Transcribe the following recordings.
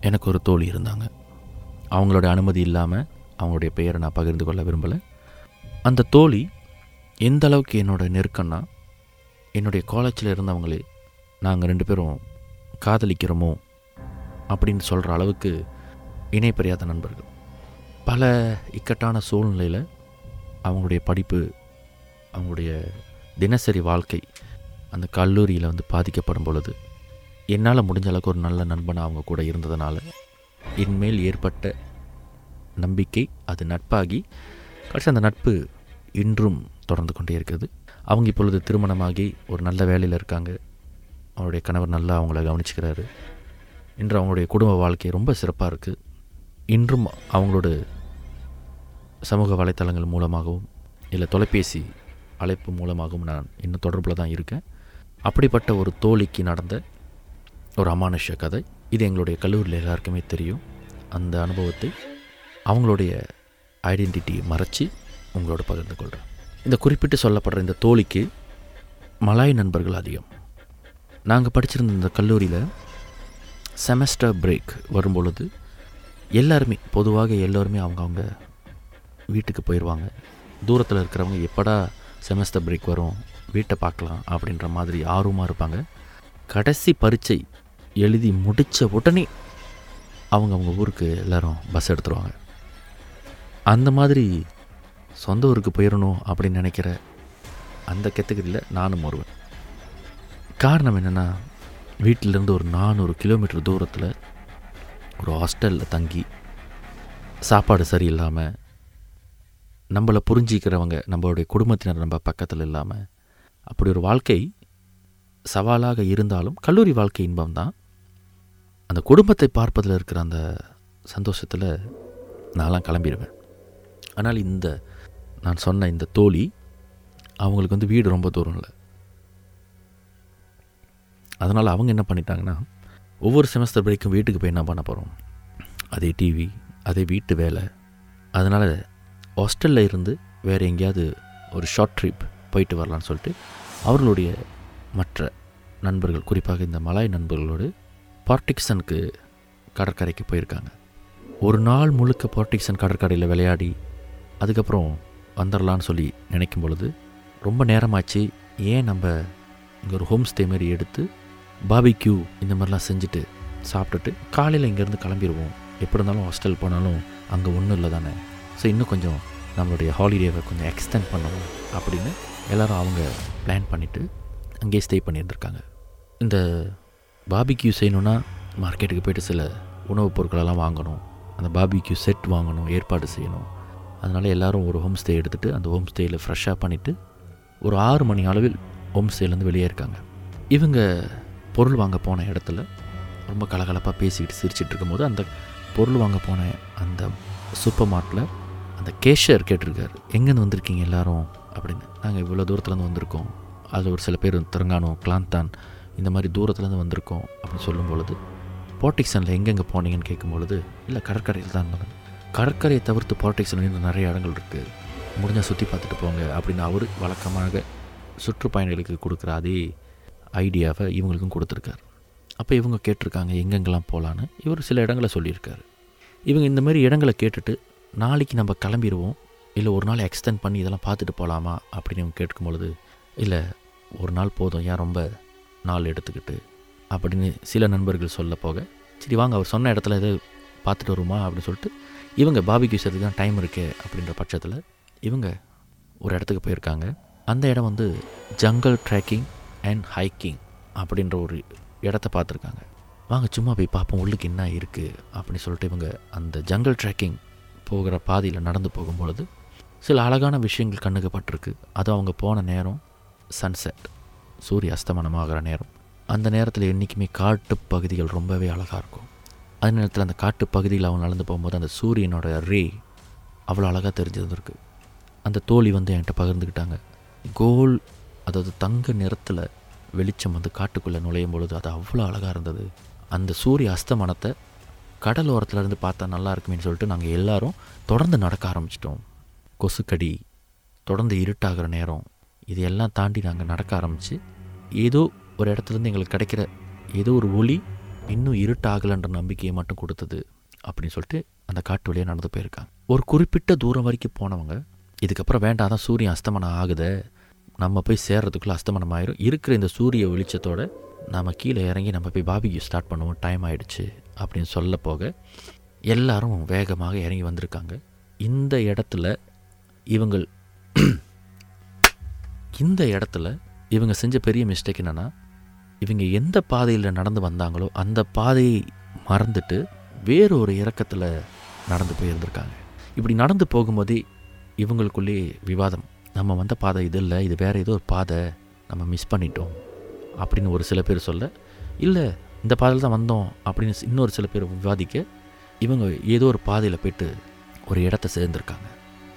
எனக்கு ஒரு தோழி இருந்தாங்க. அவங்களோட அனுமதி இல்லாமல் அவங்களுடைய பெயரை நான் பகிர்ந்து கொள்ள விரும்பலை. அந்த தோழி எந்த அளவுக்கு என்னோட நெருக்கம்னா என்னுடைய காலேஜில் இருந்தவங்களே நாங்கள் ரெண்டு பேரும் காதலிக்கிறோமோ அப்படின்னு சொல்கிற அளவுக்கு இணைப்பறியாத நண்பர்கள். பல இக்கட்டான சூழ்நிலையில் அவங்களுடைய படிப்பு அவங்களுடைய தினசரி வாழ்க்கை அந்த கல்லூரியில் வந்து பாதிக்கப்படும் பொழுது என்னால் முடிஞ்ச அளவுக்கு ஒரு நல்ல நண்பனாக அவங்க கூட இருந்ததுனால என்மேல் ஏற்பட்ட நம்பிக்கை அது நட்பாகி கடைசி அந்த நட்பு இன்றும் தொடர்ந்து கொண்டே இருக்கிறது. அவங்க இப்பொழுது திருமணமாகி ஒரு நல்ல வேலையில் இருக்காங்க. அவருடைய கணவர் நல்லா அவங்கள கவனிச்சுக்கிறாரு. இன்று அவங்களுடைய குடும்ப வாழ்க்கை ரொம்ப சிறப்பாக இருக்குது இன்றும் அவங்களோட சமூக வலைத்தளங்கள் மூலமாகவும் இல்லை தொலைபேசி அழைப்பு மூலமாகவும் நான் இன்னும் தொடர்பில் தான் இருக்கேன். அப்படிப்பட்ட ஒரு தோழிக்கு நடந்த ஒரு அமானுஷ்ய கதை. இது எங்களுடைய கல்லூரியில் எல்லாருக்குமே தெரியும். அந்த அனுபவத்தை அவங்களுடைய ஐடென்டிட்டியை மறைச்சி உங்களோட பகிர்ந்து கொள்கிறேன் இந்த குறிப்பிட்டு சொல்லப்படுற இந்த தோழிக்கு மலாய் நண்பர்கள் அதிகம். நாங்கள் படிச்சிருந்த இந்த கல்லூரியில் செமஸ்டர் பிரேக் வரும்பொழுது எல்லாருமே பொதுவாக எல்லோருமே அவங்கவுங்க வீட்டுக்கு போயிடுவாங்க தூரத்தில் இருக்கிறவங்க எப்படா செமஸ்டர் பிரேக் வரும் வீட்டை பார்க்கலாம் அப்படின்ற மாதிரி ஆர்வமாக இருப்பாங்க. கடைசி பரீட்சை எழுதி முடித்த உடனே அவங்க அவங்க ஊருக்கு எல்லோரும் பஸ் எடுத்துருவாங்க. அந்த மாதிரி சொந்த ஊருக்கு போயிடணும் அப்படின்னு நினைக்கிற அந்த கேட்டகரியில் நானும் ஒருவன். காரணம் என்னென்னா வீட்டிலேருந்து ஒரு நானூறு கிலோமீட்டர் தூரத்தில் ஒரு ஹாஸ்டலில் தங்கி சாப்பாடு சரியில்லாமல் நம்மளை புரிஞ்சிக்கிறவங்க நம்மளுடைய குடும்பத்தினர் நம்ம பக்கத்தில் இல்லாமல் அப்படி ஒரு வாழ்க்கை சவாலாக இருந்தாலும் கல்லூரி வாழ்க்கை இன்பம் தான் அந்த குடும்பத்தை பார்ப்பதில் இருக்கிற அந்த சந்தோஷத்தில் நான்லாம் கிளம்பிடுவேன். ஆனால் இந்த நான் சொன்ன இந்த தோழி அவங்களுக்கு வந்து வீடு ரொம்ப தூரம் இல்லை. அதனால் அவங்க என்ன பண்ணிட்டாங்கன்னா ஒவ்வொரு செமஸ்டர் பிரேக்கும் வீட்டுக்கு போய் என்ன பண்ண போகிறோம் அதே டிவி அதே வீட்டு வேலை. அதனால் ஹாஸ்டலில் இருந்து வேறு எங்கேயாவது ஒரு ஷார்ட் ட்ரிப் போயிட்டு வரலான்னு சொல்லிட்டு அவர்களுடைய மற்ற நண்பர்கள் குறிப்பாக இந்த மலாய் நண்பர்களோடு பார்ட்டிக்சனுக்கு கடற்கரைக்கு போயிருக்காங்க. ஒரு நாள் முழுக்க பார்ட்டிக்சன் கடற்கரையில் விளையாடி அதுக்கப்புறம் வந்துடலான்னு சொல்லி நினைக்கும் பொழுது ரொம்ப நேரமாச்சு ஏன் நம்ம இங்கே ஒரு ஹோம் ஸ்டே மாதிரி எடுத்து பாபிக்யூ இந்த மாதிரிலாம் செஞ்சுட்டு சாப்பிட்டுட்டு காலையில் இங்கேருந்து கிளம்பிடுவோம் எப்படி இருந்தாலும் ஹாஸ்டல் போனாலும் அங்கே ஒன்றும் இல்லை தானே. ஸோ இன்னும் கொஞ்சம் நம்மளுடைய ஹாலிடேவை கொஞ்சம் எக்ஸ்டெண்ட் பண்ணுவோம் அப்படின்னு எல்லோரும் அவங்க பிளான் பண்ணிவிட்டு அங்கேயே ஸ்டே பண்ணியிருந்திருக்காங்க. இந்த பாபிக்யூ செய்யணுன்னா மார்க்கெட்டுக்கு போய்ட்டு சில உணவுப் பொருட்களெல்லாம் வாங்கணும். அந்த பாபிக்யூ செட் வாங்கணும் ஏற்பாடு செய்யணும். அதனால் எல்லோரும் ஒரு ஹோம் ஸ்டே எடுத்துகிட்டு அந்த ஹோம் ஸ்டேயில் ஃப்ரெஷ்ஷாக பண்ணிவிட்டு ஒரு ஆறு மணி அளவில் ஹோம் ஸ்டேலேருந்து வெளியே இருக்காங்க. இவங்க பொருள் வாங்க போன இடத்துல ரொம்ப கலகலப்பாக பேசிக்கிட்டு சிரிச்சிட்டு இருக்கும்போது அந்த பொருள் வாங்க போன அந்த சூப்பர் மார்ட்டில் அந்த கேஷியர் கேட்டிருக்காரு. எங்கேருந்து வந்திருக்கீங்க எல்லாரும்? அப்படின்னு. நாங்கள் இவ்வளோ தூரத்துலேருந்து வந்திருக்கோம். அது ஒரு சில பேர் திறங்கானோ கிளாந்தான் இந்த மாதிரி தூரத்துலேருந்து வந்திருக்கோம் அப்படின்னு சொல்லும் பொழுது போர்டிக்சனில் எங்கெங்கே போனீங்கன்னு கேட்கும் பொழுது இல்லை கடற்கரையில் தான் இருந்தேன் கடற்கரையை தவிர்த்து போர்டிக்சனில் இன்னும் நிறைய இடங்கள் இருக்குது முடிஞ்சால் சுற்றி பார்த்துட்டு போங்க அப்படின்னு அவர் வழக்கமாக சுற்றுப்பயணிகளுக்கு கொடுக்குற அதே ஐடியாவை இவங்களுக்கும் கொடுத்துருக்காரு. அப்போ இவங்க கேட்டிருக்காங்க எங்கெங்கெல்லாம் போகலான்னு. இவர் சில இடங்களை சொல்லியிருக்காரு. இவங்க இந்த மாதிரி இடங்களை கேட்டுட்டு நாளைக்கு நம்ம கிளம்பிடுவோம் இல்லை ஒரு நாள் எக்ஸ்டெண்ட் பண்ணி இதெல்லாம் பார்த்துட்டு போகலாமா? அப்படின்னு இவங்க கேட்கும் பொழுது இல்லை ஒரு நாள் போதும் ஏன் ரொம்ப நாள் எடுத்துக்கிட்டு அப்படின்னு சில நண்பர்கள் சொல்ல போக சரி வாங்க அவர் சொன்ன இடத்துல எது பார்த்துட்டு வருமா? அப்படின்னு சொல்லிட்டு இவங்க பாபிக்கு செய்யறதுக்கு தான் டைம் இருக்கே அப்படின்ற பட்சத்தில் இவங்க ஒரு இடத்துக்கு போயிருக்காங்க. அந்த இடம் வந்து ஜங்கல் ட்ரெக்கிங் அண்ட் ஹைக்கிங் அப்படின்ற ஒரு இடத்த பார்த்துருக்காங்க. வாங்க சும்மா போய் பார்ப்போம் உள்ளுக்கு என்ன இருக்குது அப்படின்னு சொல்லிட்டு இவங்க அந்த ஜங்கல் ட்ரெக்கிங் போகிற பாதையில் நடந்து போகும்பொழுது சில அழகான விஷயங்கள் கண்ணுக்கு பட்டிருக்கு. அதுவும் அவங்க போன நேரம் சன்செட் சூரிய அஸ்தமனமாகிற நேரம். அந்த நேரத்தில் என்றைக்குமே காட்டு பகுதிகள் ரொம்பவே அழகாக இருக்கும். அதே நேரத்தில் அந்த காட்டு பகுதியில் அவங்க நடந்து போகும்போது அந்த சூரியனோட ரே அவ்வளோ அழகாக தெரிஞ்சிருந்திருக்கு. அந்த தோழி வந்து என்கிட்ட பகிர்ந்துக்கிட்டாங்க. கோல் அதாவது தங்க நிறத்தில் வெளிச்சம் வந்து காட்டுக்குள்ளே நுழையும் பொழுது அது அவ்வளோ அழகாக இருந்தது. அந்த சூரிய அஸ்தமனத்தை கடல் இருந்து பார்த்தா நல்லா இருக்குமேன்னு சொல்லிட்டு நாங்கள் எல்லோரும் தொடர்ந்து நடக்க ஆரம்பிச்சிட்டோம். கொசுக்கடி தொடர்ந்து இருட்டாகிற நேரம் இது எல்லாம் தாண்டி நாங்கள் நடக்க ஆரம்பித்து ஏதோ ஒரு இடத்துலேருந்து எங்களுக்கு கிடைக்கிற ஏதோ ஒரு ஒளி இன்னும் இருட்டாகலைன்ற நம்பிக்கையை மட்டும் கொடுத்தது அப்படின்னு சொல்லிட்டு அந்த காட்டு வழியாக நடந்து போயிருக்காங்க. ஒரு குறிப்பிட்ட தூரம் வரைக்கும் போனவங்க இதுக்கப்புறம் வேண்டாம் தான் சூரியன் அஸ்தமனம் ஆகுதே நம்ம போய் சேர்றதுக்குள்ளே அஸ்தமனம் ஆயிரும். இருக்கிற இந்த சூரிய வெளிச்சத்தோடு நம்ம கீழே இறங்கி நம்ம போய் பாபிக்கு ஸ்டார்ட் பண்ணுவோம் டைம் ஆயிடுச்சு அப்படின்னு சொல்ல போக எல்லாரும் வேகமாக இறங்கி வந்திருக்காங்க. இந்த இடத்துல இவங்கள் இந்த இடத்துல இவங்க செஞ்ச பெரிய மிஸ்டேக் என்னென்னா இவங்க எந்த பாதையில் நடந்து வந்தாங்களோ அந்த பாதையை மறந்துட்டு வேறொரு இறக்கத்தில் நடந்து போயிருந்திருக்காங்க. இப்படி நடந்து போகும்போதே இவங்களுக்குள்ளே விவாதம். நம்ம வந்த பாதை இது இல்லை இது வேறு ஏதோ ஒரு பாதை நம்ம மிஸ் பண்ணிட்டோம் அப்படின்னு ஒரு சில பேர் சொல்ல இல்லை இந்த பாதையில் தான் வந்தோம் அப்படின்னு இன்னொரு சில பேர் விவாதிக்க இவங்க ஏதோ ஒரு பாதையில் போயிட்டு ஒரு இடத்த சேர்ந்துருக்காங்க.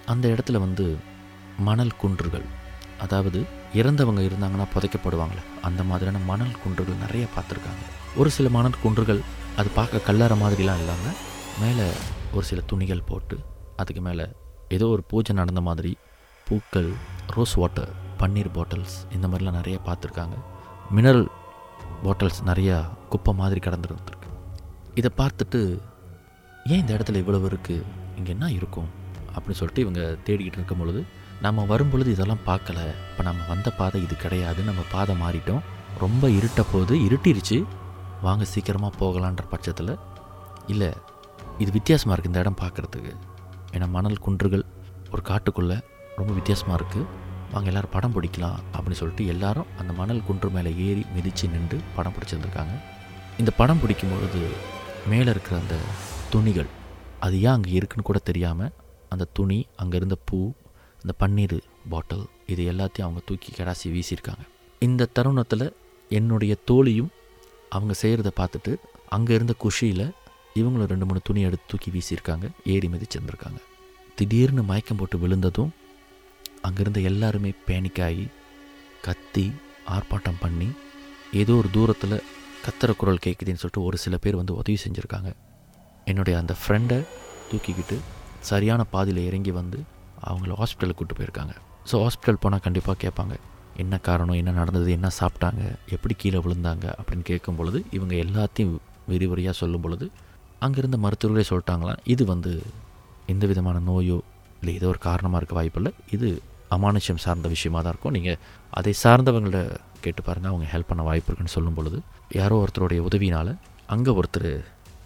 அந்த இடத்துல வந்து மணல் குன்றுகள் அதாவது இறந்தவங்க இருந்தாங்கன்னா புதைக்கப்படுவாங்களே அந்த மாதிரியான மணல் குன்றுகள் நிறைய பார்த்துருக்காங்க. ஒரு சில மணல் குன்றுகள் அது பார்க்க கல்லறை மாதிரிலாம் இல்லாமல் மேலே ஒரு சில துணிகள் போட்டு அதுக்கு மேலே ஏதோ ஒரு பூஜை நடந்த மாதிரி பூக்கள் ரோஸ் வாட்டர் பன்னீர் பாட்டில்ஸ் இந்த மாதிரிலாம் நிறைய பார்த்துருக்காங்க. மினரல் பாட்டில்ஸ் நிறையா குப்பை மாதிரி கடந்துருந்துருக்கு. இதை பார்த்துட்டு ஏன் இந்த இடத்துல இவ்வளவு இருக்குது இங்கே என்ன இருக்கும்? அப்படின்னு சொல்லிட்டு இவங்க தேடிக்கிட்டு இருக்கும் பொழுது நம்ம வரும்பொழுது இதெல்லாம் பார்க்கல. இப்போ நம்ம வந்த பாதை இது கிடையாது நம்ம பாதை மாறிட்டோம். ரொம்ப இருட்ட போது இருட்டிருச்சு. வாங்க சீக்கிரமாக போகலான்ற பட்சத்தில். இல்லை இது வித்தியாசமாக இருக்குது இந்த இடம் பார்க்குறதுக்கு. ஏன்னா மணல் குன்றுகள் ஒரு காட்டுக்குள்ளே ரொம்ப வித்தியாசமாக இருக்குது வாங்க எல்லோரும் படம் பிடிக்கலாம் அப்படின்னு சொல்லிட்டு எல்லாரும் அந்த மணல் குன்று மேலே ஏறி மிதித்து நின்று படம் பிடிச்சிருந்துருக்காங்க. இந்த படம் பிடிக்கும் பொழுது மேலே இருக்கிற அந்த துணிகள் அது ஏன் அங்கே இருக்குன்னு கூட தெரியாமல் அந்த துணி அங்கே இருந்த பூ இந்த பன்னீர் பாட்டில் இது எல்லாத்தையும் அவங்க தூக்கி கடாசி வீசியிருக்காங்க. இந்த தருணத்தில் என்னுடைய தோழியும் அவங்க செய்கிறத பார்த்துட்டு அங்கே இருந்த குஷியில் இவங்களும் ரெண்டு மூணு துணி எடுத்து தூக்கி வீசியிருக்காங்க ஏறி மிதிச்சிருந்துருக்காங்க திடீர்னு மயக்கம் போட்டு விழுந்ததும் அங்கேருந்த எல்லாருமே பேனிக்காகி கத்தி ஆர்ப்பாட்டம் பண்ணி ஏதோ ஒரு தூரத்தில் கத்துற குரல் கேட்குதுன்னு சொல்லிட்டு ஒரு சில பேர் வந்து உதவி செஞ்சுருக்காங்க. என்னுடைய அந்த ஃப்ரெண்டை தூக்கிக்கிட்டு சரியான பாதையில் இறங்கி வந்து அவங்கள ஹாஸ்பிட்டலுக்கு கூப்பிட்டு போயிருக்காங்க. ஸோ ஹாஸ்பிட்டல் போனால் கண்டிப்பாக கேட்பாங்க. என்ன காரணம்? என்ன நடந்தது? என்ன சாப்பிட்டாங்க? எப்படி கீழே விழுந்தாங்க? அப்படின்னு கேட்கும் பொழுது இவங்க எல்லாத்தையும் விரிவுரையாக சொல்லும் பொழுது அங்கேருந்த மருத்துவர்களே சொல்லிட்டாங்களாம் இது வந்து எந்த விதமான நோயோ இல்லை ஏதோ ஒரு காரணமாக இருக்க வாய்ப்பில்லை இது அமானுஷ்யம் சார்ந்த விஷயமா தான் இருக்கும். நீங்கள் அதை சார்ந்தவங்கள்ட்ட கேட்டு பாருங்கள் அவங்க ஹெல்ப் பண்ண வாய்ப்பு இருக்குன்னு சொல்லும் பொழுது யாரோ ஒருத்தருடைய உதவினால் அங்கே ஒருத்தர்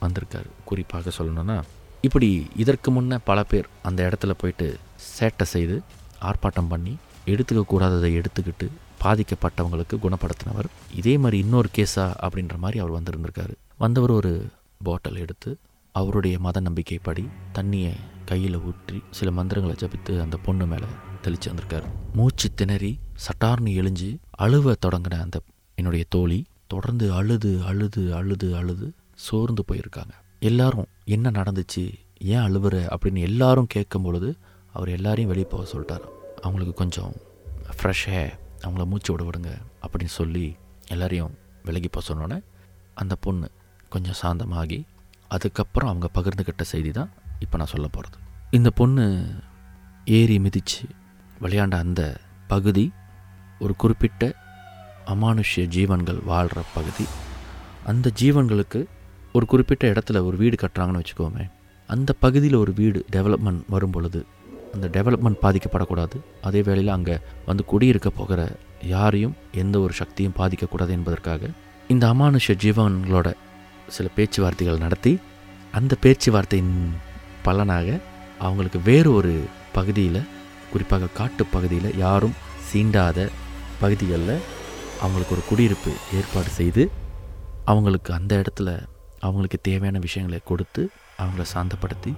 வந்திருக்காரு. குறிப்பாக சொல்லணுன்னா இப்படி இதற்கு முன்னே பல பேர் அந்த இடத்துல போயிட்டு சேட்டை செய்து ஆர்ப்பாட்டம் பண்ணி எடுத்துக்கக்கூடாததை எடுத்துக்கிட்டு பாதிக்கப்பட்டவங்களுக்கு குணப்படுத்தினவர். இதே மாதிரி இன்னொரு கேஸா அப்படின்ற மாதிரி அவர் வந்திருந்திருக்காரு. வந்தவர் ஒரு பாட்டில் எடுத்து அவருடைய மத நம்பிக்கைப்படி தண்ணியை கையில் ஊற்றி சில மந்திரங்களை ஜபித்து அந்த பொண்ணு மேலே தெளிச்சு வந்திருக்காரு. மூச்சு திணறி சட்டார்னு எழிஞ்சு அழுவ தொடங்கின அந்த என்னுடைய தோழி தொடர்ந்து அழுது அழுது அழுது அழுது சோர்ந்து போயிருக்காங்க. எல்லாரும் என்ன நடந்துச்சு ஏன் அழுவுற அப்படின்னு எல்லாரும் கேட்கும் பொழுது அவர் எல்லாரையும் வெளியே போக சொல்லிட்டார். அவங்களுக்கு கொஞ்சம் ஃப்ரெஷ்ஷே அவங்கள மூச்சு விட விடுங்க அப்படின்னு சொல்லி எல்லாரையும் விலகி போக சொன்னோன்னே அந்த பொண்ணு கொஞ்சம் சாந்தமாகி அதுக்கப்புறம் அவங்க பகிர்ந்துக்கிட்ட செய்தி தான் இப்போ நான் சொல்ல போகிறது இந்த பொண்ணு ஏறி மிதித்து விளையாண்ட அந்த பகுதி ஒரு குறிப்பிட்ட அமானுஷ்ய ஜீவன்கள் வாழ்கிற பகுதி. அந்த ஜீவன்களுக்கு ஒரு குறிப்பிட்ட இடத்துல ஒரு வீடு கட்டுறாங்கன்னு வச்சுக்கோமே அந்த பகுதியில் ஒரு வீடு டெவலப்மெண்ட் வரும் பொழுது அந்த டெவலப்மெண்ட் பாதிக்கப்படக்கூடாது. அதே வேளையில் அங்கே வந்து குடியிருக்க போகிற யாரையும் எந்த ஒரு சக்தியும் பாதிக்கக்கூடாது என்பதற்காக இந்த அமானுஷ ஜீவன்களோட சில பேச்சுவார்த்தைகள் நடத்தி அந்த பேச்சுவார்த்தையின் பலனாக அவங்களுக்கு வேறு ஒரு பகுதியில் குறிப்பாக காட்டு பகுதியில் யாரும் சீண்டாத பகுதிகளில் அவங்களுக்கு ஒரு குடியிருப்பு ஏற்பாடு செய்து அவங்களுக்கு அந்த இடத்துல அவங்களுக்கு தேவையான விஷயங்களை கொடுத்து அவங்கள சாந்தப்படுத்தி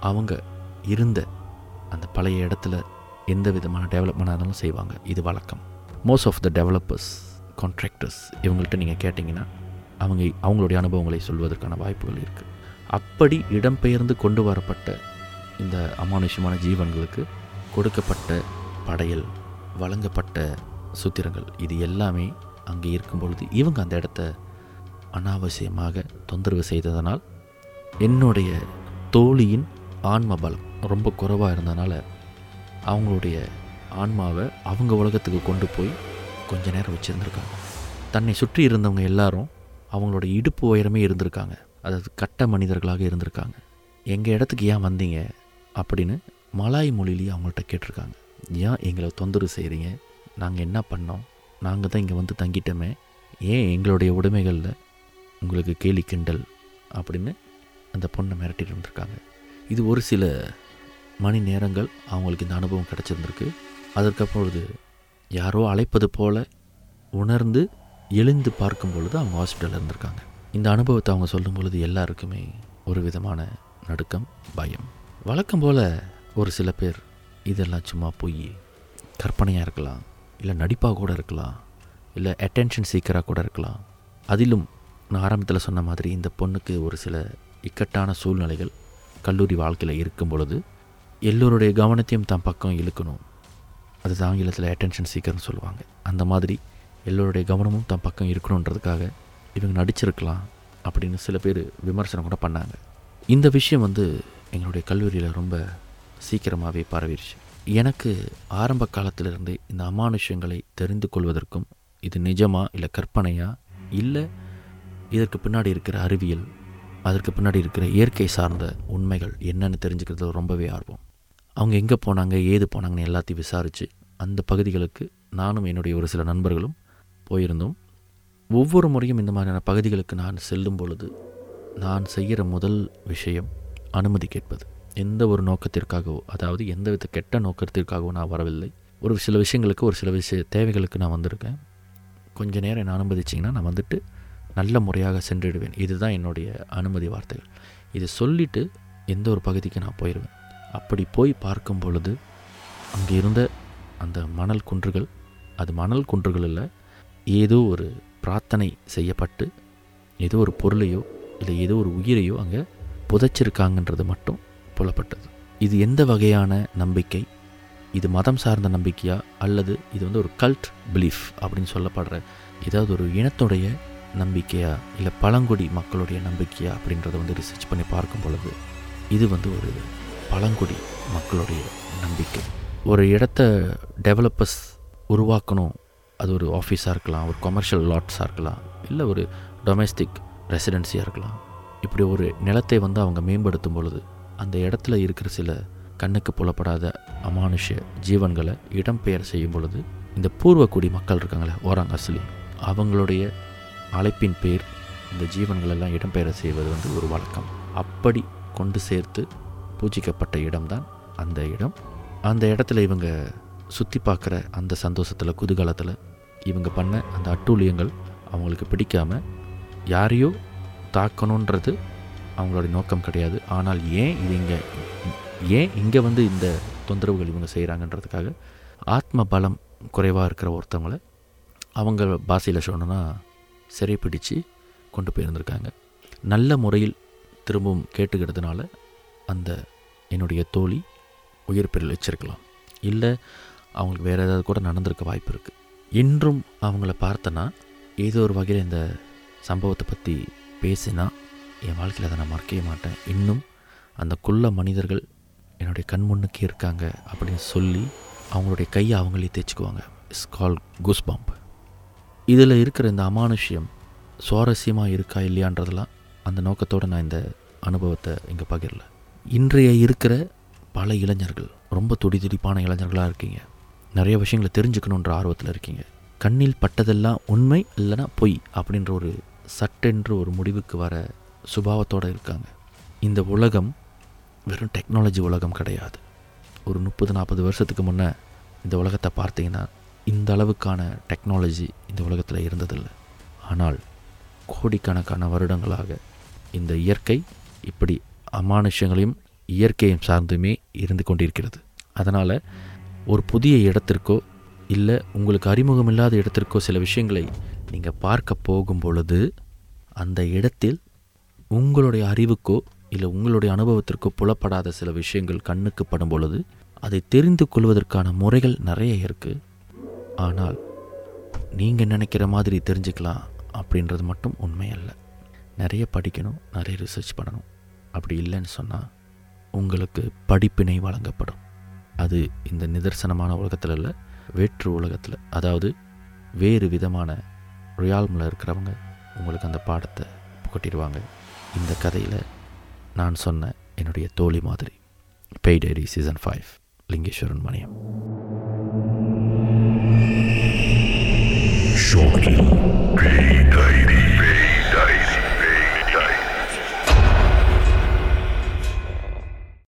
அவங்க இருந்த அந்த பழைய இடத்துல எந்த விதமான டெவலப்மெண்ட் ஆனாலும் செய்வாங்க. இது வழக்கம். Most of the developers contractors இவங்கள்ட்ட நீங்கள் கேட்டிங்கன்னா அவங்க அவங்களுடைய அனுபவங்களை சொல்வதற்கான வாய்ப்புகள் இருக்குது அப்படி இடம்பெயர்ந்து கொண்டு வரப்பட்ட இந்த அமானுஷ்யமான ஜீவன்களுக்கு கொடுக்கப்பட்ட படையல் வழங்கப்பட்ட சூத்திரங்கள் இது எல்லாமே அங்கே இருக்கும் பொழுது இவங்க அந்த இடத்த அனாவசியமாக தொந்தரவு செய்ததனால் என்னுடைய தோழியின் ஆன்ம பலம் ரொம்ப குறைவாக இருந்ததுனால அவங்களுடைய ஆன்மாவை அவங்க உலகத்துக்கு கொண்டு போய் கொஞ்ச நேரம் வச்சுருந்துருக்காங்க. தன்னை சுற்றி இருந்தவங்க எல்லாரும் அவங்களோட இடுப்பு உயரமே இருந்திருக்காங்க. அதாவது கட்ட மனிதர்களாக இருந்திருக்காங்க. எங்கள் இடத்துக்கு ஏன் வந்தீங்க? அப்படின்னு மலாய் மொழியிலேயே அவங்கள்ட்ட கேட்டிருக்காங்க. ஏன் எங்களை தொந்தரவு செய்கிறீங்க நாங்கள் என்ன பண்ணோம்? நாங்கள் தான் இங்கே வந்து தங்கிட்டோமே. ஏன் எங்களுடைய உடைமைகளில் உங்களுக்கு கேலி கிண்டல் அப்படின்னு அந்த பொண்ணை மிரட்டிட்டு இருந்திருக்காங்க. இது ஒரு சில மணி நேரங்கள் அவங்களுக்கு இந்த அனுபவம் கிடச்சிருந்துருக்கு. அதற்கப்பொழுது யாரோ அழைப்பது போல் உணர்ந்து எழுந்து பார்க்கும் பொழுது அவங்க ஹாஸ்பிட்டலில் இருந்திருக்காங்க. இந்த அனுபவத்தை அவங்க சொல்லும் பொழுது எல்லாருக்குமே ஒரு விதமான நடுக்கம் பயம். வழக்கம் போல் ஒரு சில பேர் இதெல்லாம் சும்மா போய் கற்பனையாக இருக்கலாம் இல்லை நடிப்பாக கூட இருக்கலாம் இல்லை அட்டென்ஷன் சீக்கராக கூட இருக்கலாம். அதிலும் நான் ஆரம்பத்தில் சொன்ன மாதிரி இந்த பொண்ணுக்கு ஒரு சில இக்கட்டான சூழ்நிலைகள் கல்லூரி வாழ்க்கையில் இருக்கும் பொழுது எல்லோருடைய கவனத்தையும் தன் பக்கம் இழுக்கணும். அது ஆங்கிலத்தில் அட்டென்ஷன் சீக்கர்னு சொல்லுவாங்க. அந்த மாதிரி எல்லோருடைய கவனமும் தன் பக்கம் இருக்கணுன்றதுக்காக இவங்க நடிச்சிருக்கலாம் அப்படின்னு சில பேர் விமர்சனம் கூட பண்ணாங்க. இந்த விஷயம் வந்து எங்களுடைய கல்லூரியில் ரொம்ப சீக்கிரமாகவே பரவிடுச்சு எனக்கு ஆரம்ப காலத்திலிருந்து இந்த அமானுஷ்யங்களை தெரிந்து கொள்வதற்கும் இது நிஜமா இல்லை கற்பனையா? இல்லை இதற்கு பின்னாடி இருக்கிற அறிவியல் அதற்கு பின்னாடி இருக்கிற இயற்கை சார்ந்த உண்மைகள் என்னென்னு தெரிஞ்சுக்கிறது ரொம்பவே ஆர்வம். அவங்க எங்கே போனாங்க ஏது போனாங்கன்னு எல்லாத்தையும் விசாரித்து அந்த பகுதிகளுக்கு நானும் என்னுடைய ஒரு சில நண்பர்களும் போயிருந்தோம். ஒவ்வொரு முறையும் இந்த மாதிரியான பகுதிகளுக்கு நான் செல்லும் பொழுது நான் செய்கிற முதல் விஷயம் அனுமதி கேட்பது. எந்த ஒரு நோக்கத்திற்காகவோ அதாவது எந்தவித கெட்ட நோக்கத்திற்காகவோ நான் வரவில்லை. ஒரு சில விஷயங்களுக்கு ஒரு சில விஷய தேவைகளுக்கு நான் வந்திருக்கேன். கொஞ்ச நேரம் என்ன அனுமதிச்சிங்கன்னா நான் வந்துட்டு நல்ல முறையாக சென்றிடுவேன். இதுதான் என்னுடைய அனுமதி வார்த்தைகள். இதை சொல்லிவிட்டு எந்த ஒரு பகுதிக்கு நான் போயிடுவேன் அப்படி போய் பார்க்கும் பொழுது அங்கே இருந்த அந்த மணல் குன்றுகள் அது மணல் குன்றுகள் இல்லை ஏதோ ஒரு பிரார்த்தனை செய்யப்பட்டு ஏதோ ஒரு பொருளையோ இல்லை ஏதோ ஒரு உயிரையோ அங்கே புதைச்சிருக்காங்கன்றது மட்டும் புலப்பட்டது. இது எந்த வகையான நம்பிக்கை? இது மதம் சார்ந்த நம்பிக்கையா? அல்லது இது வந்து ஒரு கல்ட் பிலீஃப் அப்படின்னு சொல்லப்படுற ஏதாவது ஒரு இனத்துடைய நம்பிக்கையா இல்லை பழங்குடி மக்களுடைய நம்பிக்கையா அப்படின்றத வந்து ரிசர்ச் பண்ணி பார்க்கும் பொழுது இது வந்து ஒரு பழங்குடி மக்களுடைய நம்பிக்கை. ஒரு இடத்த டெவலப்பர்ஸ் உருவாக்கணும். அது ஒரு ஆஃபீஸாக இருக்கலாம் ஒரு கொமர்ஷியல் லாட்ஸாக இருக்கலாம் இல்லை ஒரு டொமெஸ்டிக் ரெசிடென்சியாக இருக்கலாம். இப்படி ஒரு நிலத்தை வந்து அவங்க மேம்படுத்தும் பொழுது அந்த இடத்துல இருக்கிற சில கண்ணுக்கு புலப்படாத அமானுஷ ஜீவன்களை இடம்பெயர் செய்யும் பொழுது இந்த பூர்வக்குடி மக்கள் இருக்காங்களே ஓராங் அஸ்லி அவங்களுடைய அழைப்பின் பேர் இந்த ஜீவன்களெல்லாம் இடம்பெயர செய்வது வந்து ஒரு வழக்கம். அப்படி கொண்டு சேர்த்து பூஜிக்கப்பட்ட இடம்தான் அந்த இடம். அந்த இடத்துல இவங்க சுற்றி பார்க்குற அந்த சந்தோஷத்தில் குதூகலத்தில் இவங்க பண்ண அந்த அட்டூழியங்கள் அவங்களுக்கு பிடிக்காமல் யாரையோ தாக்கணுன்றது அவங்களுடைய நோக்கம் கிடையாது. ஆனால் ஏன் இது இங்கே ஏன் இங்கே வந்து இந்த தொந்தரவுகள் இவங்க செய்கிறாங்கன்றதுக்காக ஆத்ம பலம் குறைவாக இருக்கிற ஒருத்தவங்கள அவங்க பாஷையில் சொல்லணுன்னா சிறைப்பிடித்து கொண்டு போயிருந்திருக்காங்க. நல்ல முறையில் திரும்பவும் கேட்டுக்கிறதுனால அந்த என்னுடைய தோழி உயிர் பெறல் வச்சிருக்கலாம். இல்லை அவங்களுக்கு வேறு ஏதாவது கூட நடந்திருக்க வாய்ப்பு இருக்குது இன்றும் அவங்கள பார்த்தனா ஏதோ ஒரு வகையில் இந்த சம்பவத்தை பற்றி பேசினா என் வாழ்க்கையில் அதை நான் மறக்கவே மாட்டேன். இன்னும் அந்த குள்ள மனிதர்கள் என்னுடைய கண் முன்னுக்கு இருக்காங்க அப்படின்னு சொல்லி அவங்களுடைய கையை அவங்களே தேய்ச்சிக்குவாங்க. இட்ஸ் கால் குஸ் பாம்பு இதில் இருக்கிற இந்த அமானுஷ்யம் சுவாரஸ்யமாக இருக்கா இல்லையான்றதெல்லாம் அந்த நோக்கத்தோடு நான் இந்த அனுபவத்தை இங்கே பகிரல. இன்றைய இருக்கிற பல இளைஞர்கள் ரொம்ப துடி துடிப்பான இளைஞர்களாக இருக்கீங்க. நிறைய விஷயங்களை தெரிஞ்சுக்கணுன்ற ஆர்வத்தில் இருக்கீங்க. கண்ணில் பட்டதெல்லாம் உண்மை இல்லைன்னா பொய் அப்படின்ற ஒரு சட்டென்று ஒரு முடிவுக்கு வர சுபாவத்தோடு இருக்காங்க. இந்த உலகம் வெறும் டெக்னாலஜி உலகம் கிடையாது. ஒரு முப்பது நாற்பது வருஷத்துக்கு முன்னே இந்த உலகத்தை பார்த்தீங்கன்னா இந்த அளவுக்கான டெக்னாலஜி இந்த உலகத்தில் இருந்ததில்லை. ஆனால் கோடிக்கணக்கான வருடங்களாக இந்த இயற்கை இப்படி அமானுஷங்களையும் இயற்கையும் சார்ந்துமே இருந்து கொண்டிருக்கிறது. அதனால் ஒரு புதிய இடத்திற்கோ இல்லை உங்களுக்கு அறிமுகம் இல்லாத இடத்திற்கோ சில விஷயங்களை நீங்கள் பார்க்க போகும் பொழுது அந்த இடத்தில் உங்களுடைய அறிவுக்கோ இல்லை உங்களுடைய அனுபவத்திற்கோ புலப்படாத சில விஷயங்கள் கண்ணுக்கு படும் பொழுது அதை தெரிந்து கொள்வதற்கான முறைகள் நிறைய இருக்குது ஆனால் நீங்கள் நினைக்கிற மாதிரி தெரிஞ்சுக்கலாம் அப்படின்றது மட்டும் உண்மை அல்ல நிறைய படிக்கணும் நிறைய ரிசர்ச் பண்ணணும். அப்படி இல்லைன்னு சொன்னால் உங்களுக்கு படிப்பினை வழங்கப்படும். அது இந்த நிதர்சனமான உலகத்தில் இல்லை வேற்று உலகத்தில். அதாவது வேறு விதமான ரியால்மில் இருக்கிறவங்க உங்களுக்கு அந்த பாடத்தை புகட்டிடுவாங்க. இந்த கதையில் நான் சொன்ன என்னுடைய தோழி மாதிரி. பெய்டைரி season five Lingeswaran Maniam choque.